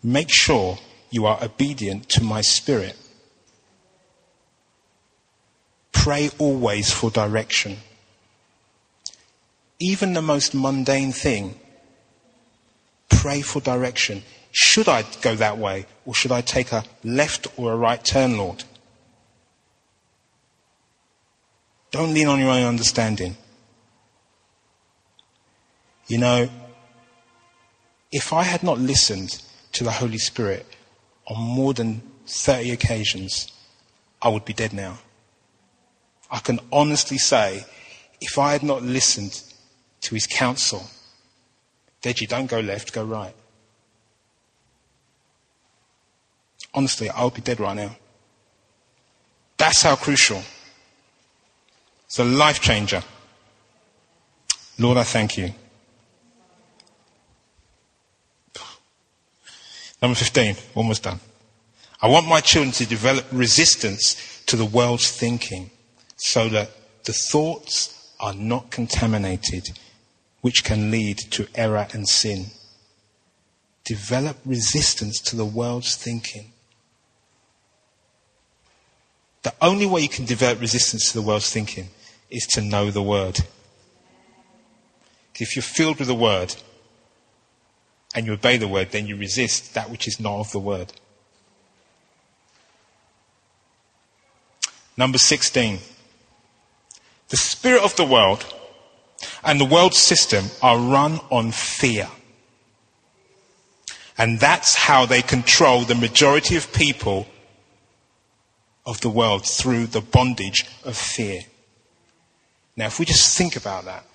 Make sure you are obedient to my spirit. Pray always for direction. Even the most mundane thing, pray for direction. Should I go that way or should I take a left or a right turn, Lord? Don't lean on your own understanding. You know, if I had not listened to the Holy Spirit on more than 30 occasions, I would be dead now. I can honestly say, if I had not listened to his counsel, Deji, don't go left, go right. Honestly, I would be dead right now. That's how crucial. It's a life changer. Lord, I thank you. Number 15, almost done. I want my children to develop resistance to the world's thinking so that the thoughts are not contaminated, which can lead to error and sin. Develop resistance to the world's thinking. The only way you can develop resistance to the world's thinking is to know the Word. If you're filled with the Word and you obey the Word, then you resist that which is not of the Word. Number 16. The spirit of the world and the world system are run on fear. And that's how they control the majority of people of the world through the bondage of fear. Now, if we just think about that,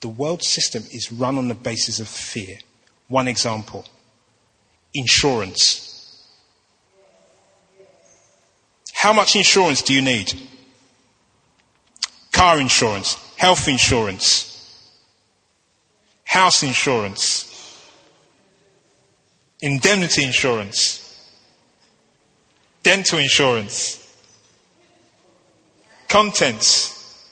the world system is run on the basis of fear. One example insurance. How much insurance do you need? Car insurance, health insurance, house insurance, indemnity insurance dental insurance, contents,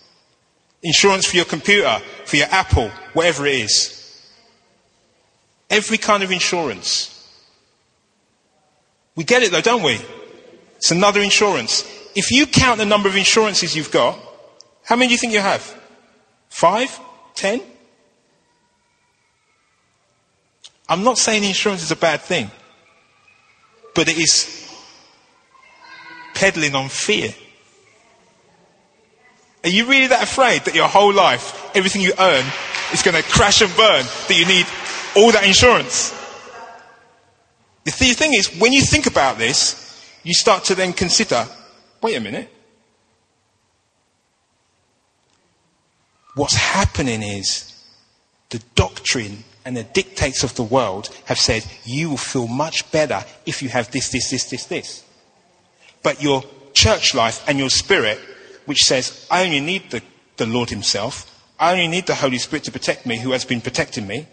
insurance for your computer, for your Apple, whatever it is. Every kind of insurance. We get it though, don't we? It's another insurance. If you count the number of insurances you've got, how many do you think you have? Five? Ten? I'm not saying insurance is a bad thing, but it is peddling on fear. Are you really that afraid that your whole life, everything you earn, is going to crash and burn, that you need all that insurance? The thing is, when you think about this, you start to then consider wait a minute. What's happening is the doctrine and the dictates of the world have said you will feel much better if you have this, this, this, this, this but your church life and your spirit, which says, I only need the, the Lord Himself. I only need the Holy Spirit to protect me, who has been protecting me.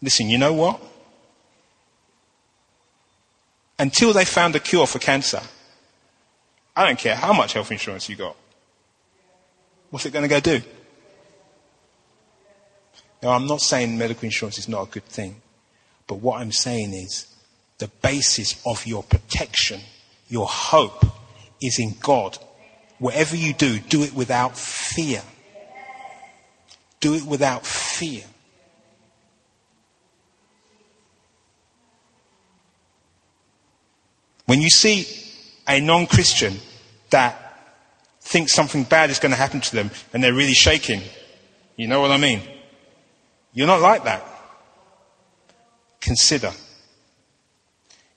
Listen, you know what? Until they found a cure for cancer, I don't care how much health insurance you got. What's it going to go do? Now, I'm not saying medical insurance is not a good thing, but what I'm saying is the basis of your protection, your hope is in God. Whatever you do, do it without fear. Do it without fear. When you see a non Christian that thinks something bad is going to happen to them and they're really shaking, you know what I mean? You're not like that. Consider.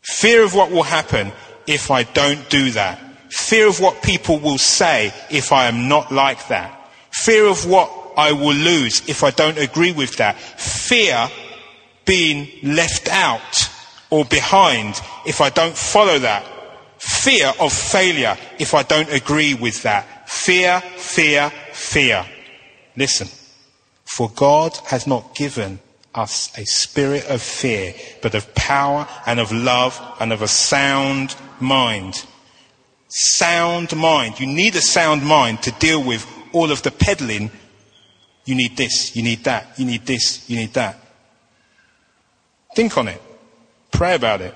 Fear of what will happen if I don't do that. Fear of what people will say if I am not like that. Fear of what I will lose if I don't agree with that. Fear being left out or behind if I don't follow that. Fear of failure if I don't agree with that. Fear, fear, fear. Listen. For God has not given us a spirit of fear, but of power and of love and of a sound mind. Sound mind. You need a sound mind to deal with all of the peddling. You need this, you need that, you need this, you need that. Think on it. Pray about it.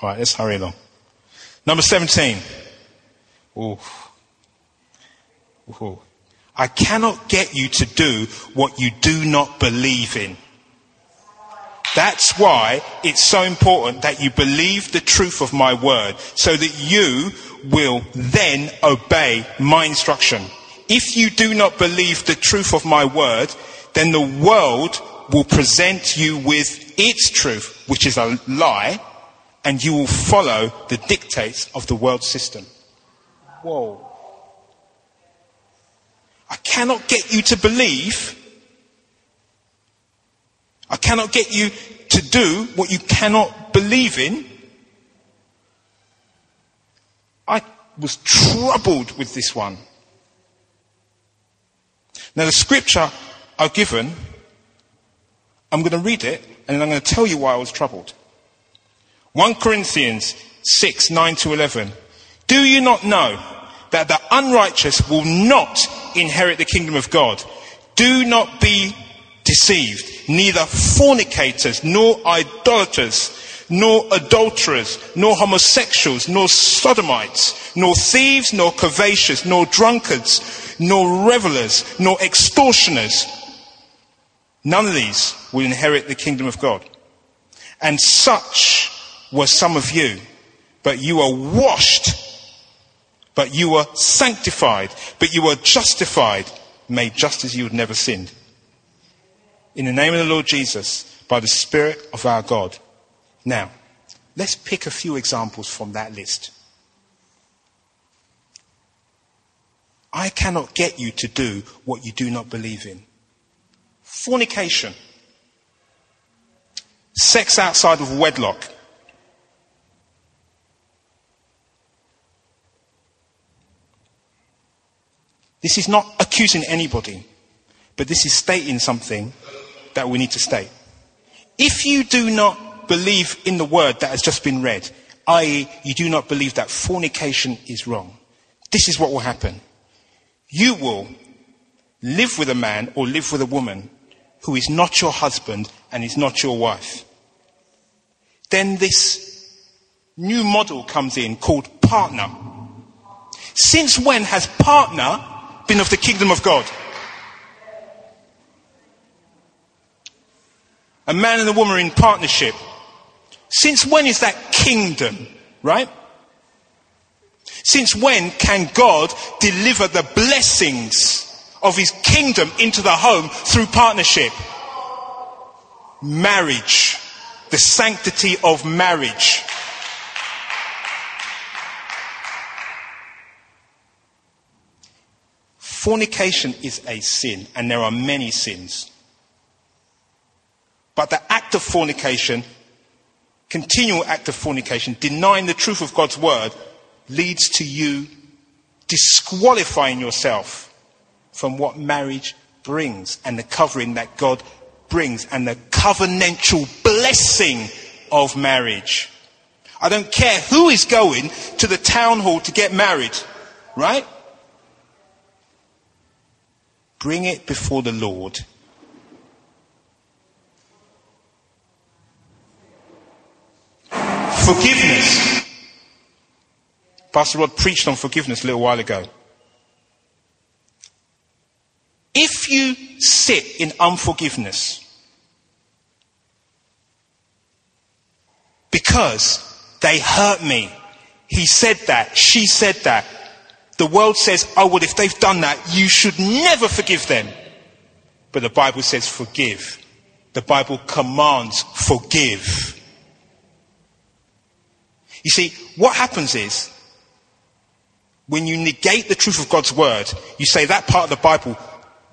All right, let's hurry along. Number 17. Ooh. Ooh. I cannot get you to do what you do not believe in. That's why it's so important that you believe the truth of my word so that you will then obey my instruction. If you do not believe the truth of my word, then the world will present you with its truth, which is a lie, and you will follow the dictates of the world system. Whoa. I cannot get you to believe. I cannot get you to do what you cannot believe in. I was troubled with this one. Now, the scripture I've given, I'm going to read it and then I'm going to tell you why I was troubled. 1 Corinthians 6 9 to 11. Do you not know that the unrighteous will not inherit the kingdom of God? Do not be deceived. Neither fornicators, nor idolaters, nor adulterers, nor homosexuals, nor sodomites, nor thieves, nor covetous, nor drunkards, nor revelers, nor extortioners. None of these will inherit the kingdom of God. And such were some of you, but you are washed, but you are sanctified, but you are justified, made just as you had never sinned. In the name of the Lord Jesus, by the Spirit of our God. Now, let's pick a few examples from that list. I cannot get you to do what you do not believe in. Fornication. Sex outside of wedlock. This is not accusing anybody, but this is stating something that we need to state. If you do not believe in the word that has just been read, i.e., you do not believe that fornication is wrong, this is what will happen. You will live with a man or live with a woman who is not your husband and is not your wife. Then this new model comes in called partner. Since when has partner been of the kingdom of God? A man and a woman in partnership since when is that kingdom, right? Since when can God deliver the blessings of his kingdom into the home through partnership? Marriage. The sanctity of marriage. Fornication is a sin, and there are many sins. But the act of fornication continual act of fornication, denying the truth of God's word, leads to you disqualifying yourself from what marriage brings and the covering that God brings and the covenantal blessing of marriage. I don't care who is going to the town hall to get married, right? Bring it before the Lord Forgiveness. Pastor Rod preached on forgiveness a little while ago. If you sit in unforgiveness because they hurt me, he said that, she said that, the world says, oh, well, if they've done that, you should never forgive them. But the Bible says forgive. The Bible commands forgive. You see, what happens is, when you negate the truth of God's word, you say that part of the Bible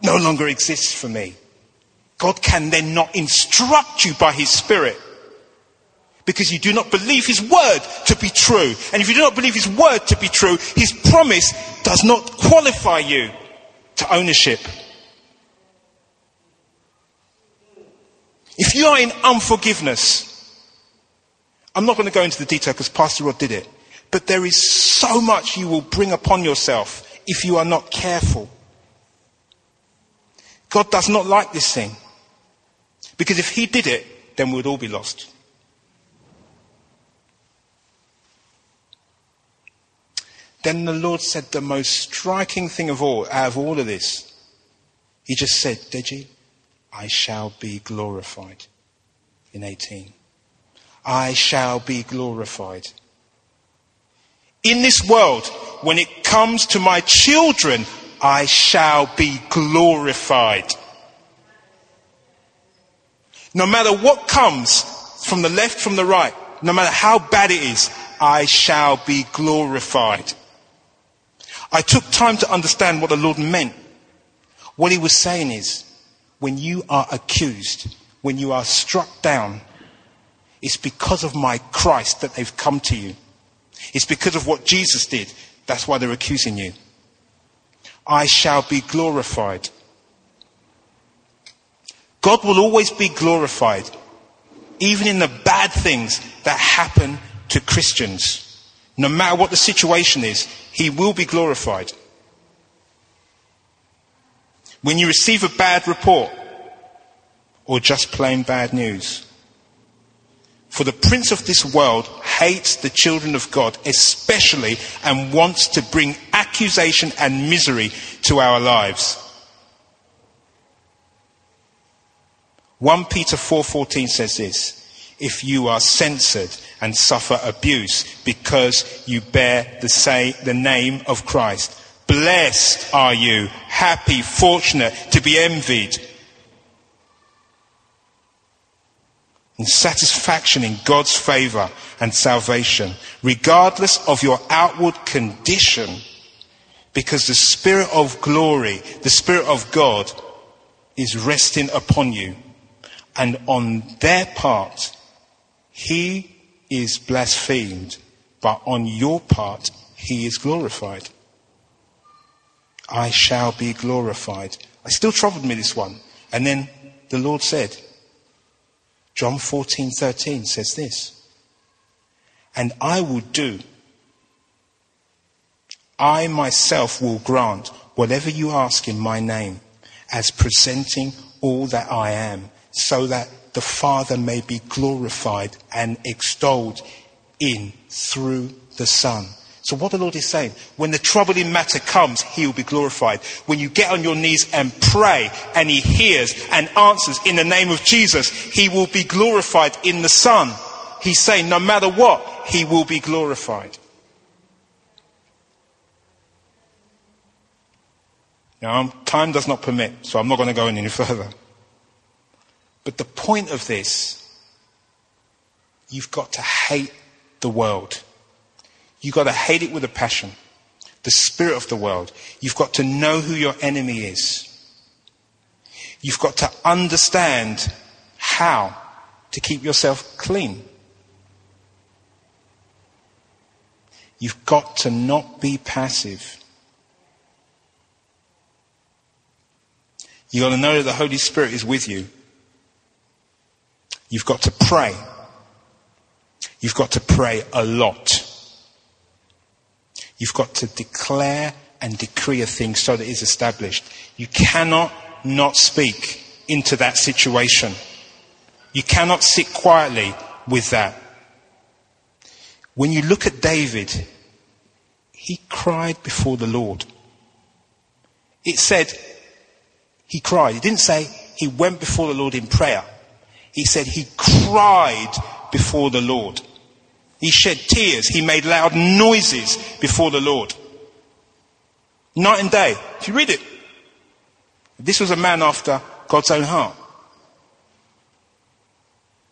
no longer exists for me. God can then not instruct you by his spirit because you do not believe his word to be true. And if you do not believe his word to be true, his promise does not qualify you to ownership. If you are in unforgiveness, I'm not going to go into the detail because Pastor Rod did it. But there is so much you will bring upon yourself if you are not careful. God does not like this thing. Because if He did it, then we would all be lost. Then the Lord said the most striking thing of all, out of all of this. He just said, Deji, I shall be glorified in 18. I shall be glorified. In this world, when it comes to my children, I shall be glorified. No matter what comes from the left, from the right, no matter how bad it is, I shall be glorified. I took time to understand what the Lord meant. What he was saying is, when you are accused, when you are struck down, it's because of my Christ that they've come to you. It's because of what Jesus did. That's why they're accusing you. I shall be glorified. God will always be glorified, even in the bad things that happen to Christians. No matter what the situation is, He will be glorified. When you receive a bad report, or just plain bad news, for the prince of this world hates the children of God, especially, and wants to bring accusation and misery to our lives. 1 Peter 4:14 says this, if you are censored and suffer abuse because you bear the, say, the name of Christ. Blessed are you, happy, fortunate, to be envied. And satisfaction in God's favor and salvation, regardless of your outward condition, because the Spirit of glory, the Spirit of God, is resting upon you. And on their part, he is blasphemed, but on your part, he is glorified. I shall be glorified. I still troubled me this one. And then the Lord said, John 14, 13 says this, and I will do, I myself will grant whatever you ask in my name as presenting all that I am so that the Father may be glorified and extolled in through the Son. So what the Lord is saying, when the troubling matter comes, He will be glorified. When you get on your knees and pray and He hears and answers in the name of Jesus, He will be glorified in the Son. He's saying no matter what, He will be glorified. Now, time does not permit, so I'm not going to go any further. But the point of this, you've got to hate the world. You've got to hate it with a passion. The spirit of the world. You've got to know who your enemy is. You've got to understand how to keep yourself clean. You've got to not be passive. You've got to know that the Holy Spirit is with you. You've got to pray. You've got to pray a lot. You've got to declare and decree a thing so that it's established. You cannot not speak into that situation. You cannot sit quietly with that. When you look at David, he cried before the Lord. It said he cried. It didn't say he went before the Lord in prayer. He said he cried before the Lord. He shed tears. He made loud noises before the Lord. Night and day. If you read it, this was a man after God's own heart.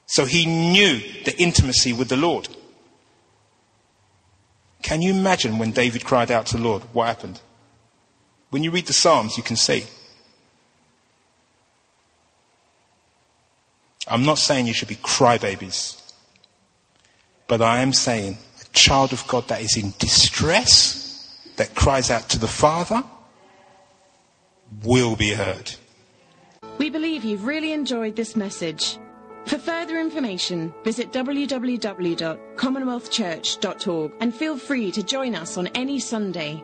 So he knew the intimacy with the Lord. Can you imagine when David cried out to the Lord? What happened? When you read the Psalms, you can see. I'm not saying you should be crybabies. But I am saying a child of God that is in distress, that cries out to the Father, will be heard. We believe you've really enjoyed this message. For further information, visit www.commonwealthchurch.org and feel free to join us on any Sunday.